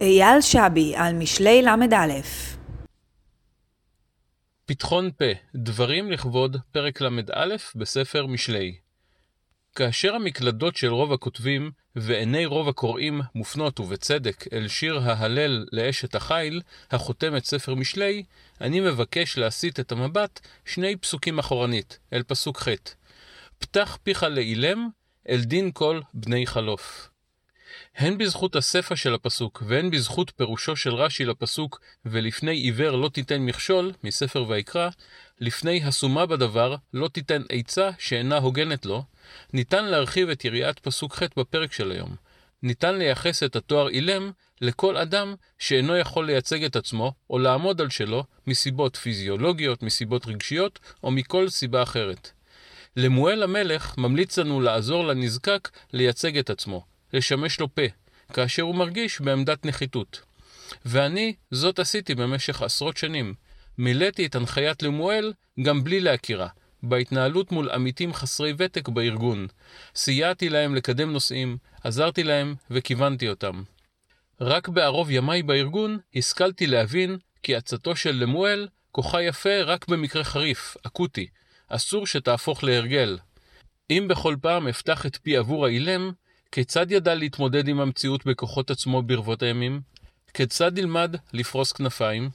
אייל שבי על משלי ל"א. פתחון פה, דברים לכבוד פרק ל"א בספר משלי. כאשר המקלדות של רוב הכותבים ועיני רוב הקוראים מופנות ובצדק אל שיר ההלל לאשת החיל, החותם את ספר משלי, אני מבקש להסיט את המבט שני פסוקים אחורנית, אל פסוק ח' פתח פיך לאילם, אל דין כל בני חלוף. הן בזכות הסיפא של הפסוק, והן בזכות פירושו של רש"י לפסוק "ולפני עיוור לא תיתן מכשול" מספר ויקרא, לפני הסומה בדבר לא תיתן עצה שאינה הוגנת לו, ניתן להרחיב את יריעת פסוק ח' בפרק של היום. ניתן לייחס את התואר אילם לכל אדם שאינו יכול לייצג את עצמו או לעמוד על שלו מסיבות פיזיולוגיות, מסיבות רגשיות או מכל סיבה אחרת. למואל המלך ממליץ לנו לעזור לנזקק לייצג את עצמו, לשמש לו פה, כאשר הוא מרגיש בעמדת נחיתות. ואני, זאת עשיתי במשך עשרות שנים. מילאתי את הנחיית למואל גם בלי להכירה, בהתנהלות מול עמיתים חסרי ותק בארגון. סייעתי להם לקדם נושאים, עזרתי להם וכיוונתי אותם. רק בערוב ימיי בארגון השכלתי להבין כי עצתו של למואל כוחה יפה רק במקרה חריף, אקוטי. אסור שתהפוך להרגל. אם בכל פעם אפתח את פי עבור האילם, כיצד ידע להתמודד עם המציאות בכוחות עצמו ברבות הימים? כיצד ילמד לפרוס כנפיים?